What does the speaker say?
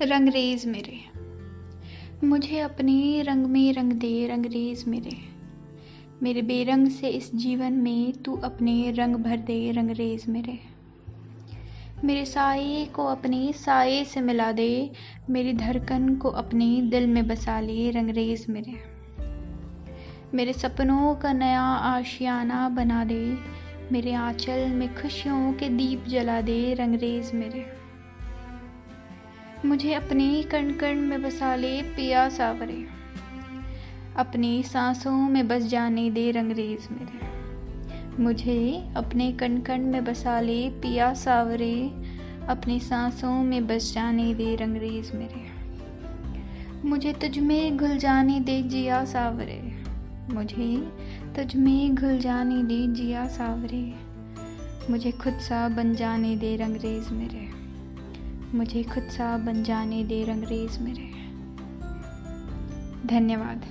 रंगरेज मेरे। मुझे अपने रंग में रंग दे, रंगरेज मेरे। मेरे बेरंग से इस जीवन में तू अपने रंग भर दे, रंगरेज मेरे। मेरे साए को अपने साए से मिला दे, मेरी धड़कन को अपने दिल में बसा ले, रंगरेज मेरे। मेरे सपनों का नया आशियाना बना दे, मेरे आंचल में खुशियों के दीप जला दे, रंगरेज मेरे। मुझे अपने कण कण में बसा ले पिया सावरे। अपनी सांसों में बस जाने दे रंगरेज मेरे। मुझे अपने कण कण में बसा ले पिया सावरे। अपनी सांसों में बस जाने दे रंगरेज मेरे। मुझे तुझ में घुल जाने दे जिया सावरे। मुझे तुझ में घुल जाने दे जिया सावरे। मुझे खुद सा बन जाने दे रंगरेज मेरे। मुझे खुद सा बन जाने दे रंगरेज मेरे। धन्यवाद।